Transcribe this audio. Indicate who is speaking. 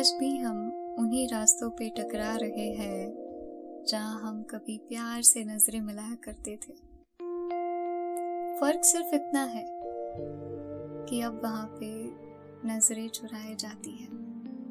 Speaker 1: आज भी हम उन्हीं रास्तों पे टकरा रहे हैं, जहाँ हम कभी प्यार से नज़रें मिलाया करते थे। फ़र्क सिर्फ़ इतना है कि अब वहाँ पे नज़रें चुराई जाती हैं।